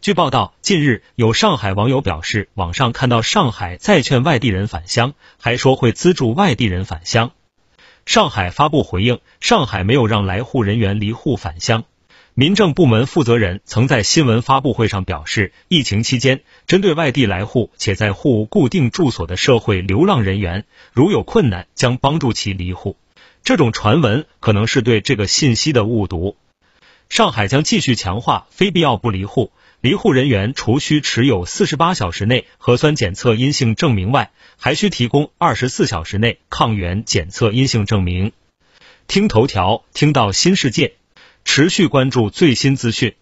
据报道，近日有上海网友表示，网上看到上海在劝外地人返乡，还说会资助外地人返乡。上海发布回应，上海没有让来沪人员离沪返乡。民政部门负责人曾在新闻发布会上表示，疫情期间，针对外地来沪且在沪固定住所的社会流浪人员，如有困难，将帮助其离沪。这种传闻可能是对这个信息的误读。上海将继续强化非必要不离户。离沪人员除需持有四十八小时内核酸检测阴性证明外，还需提供二十四小时内抗原检测阴性证明。听头条，听到新世界，持续关注最新资讯。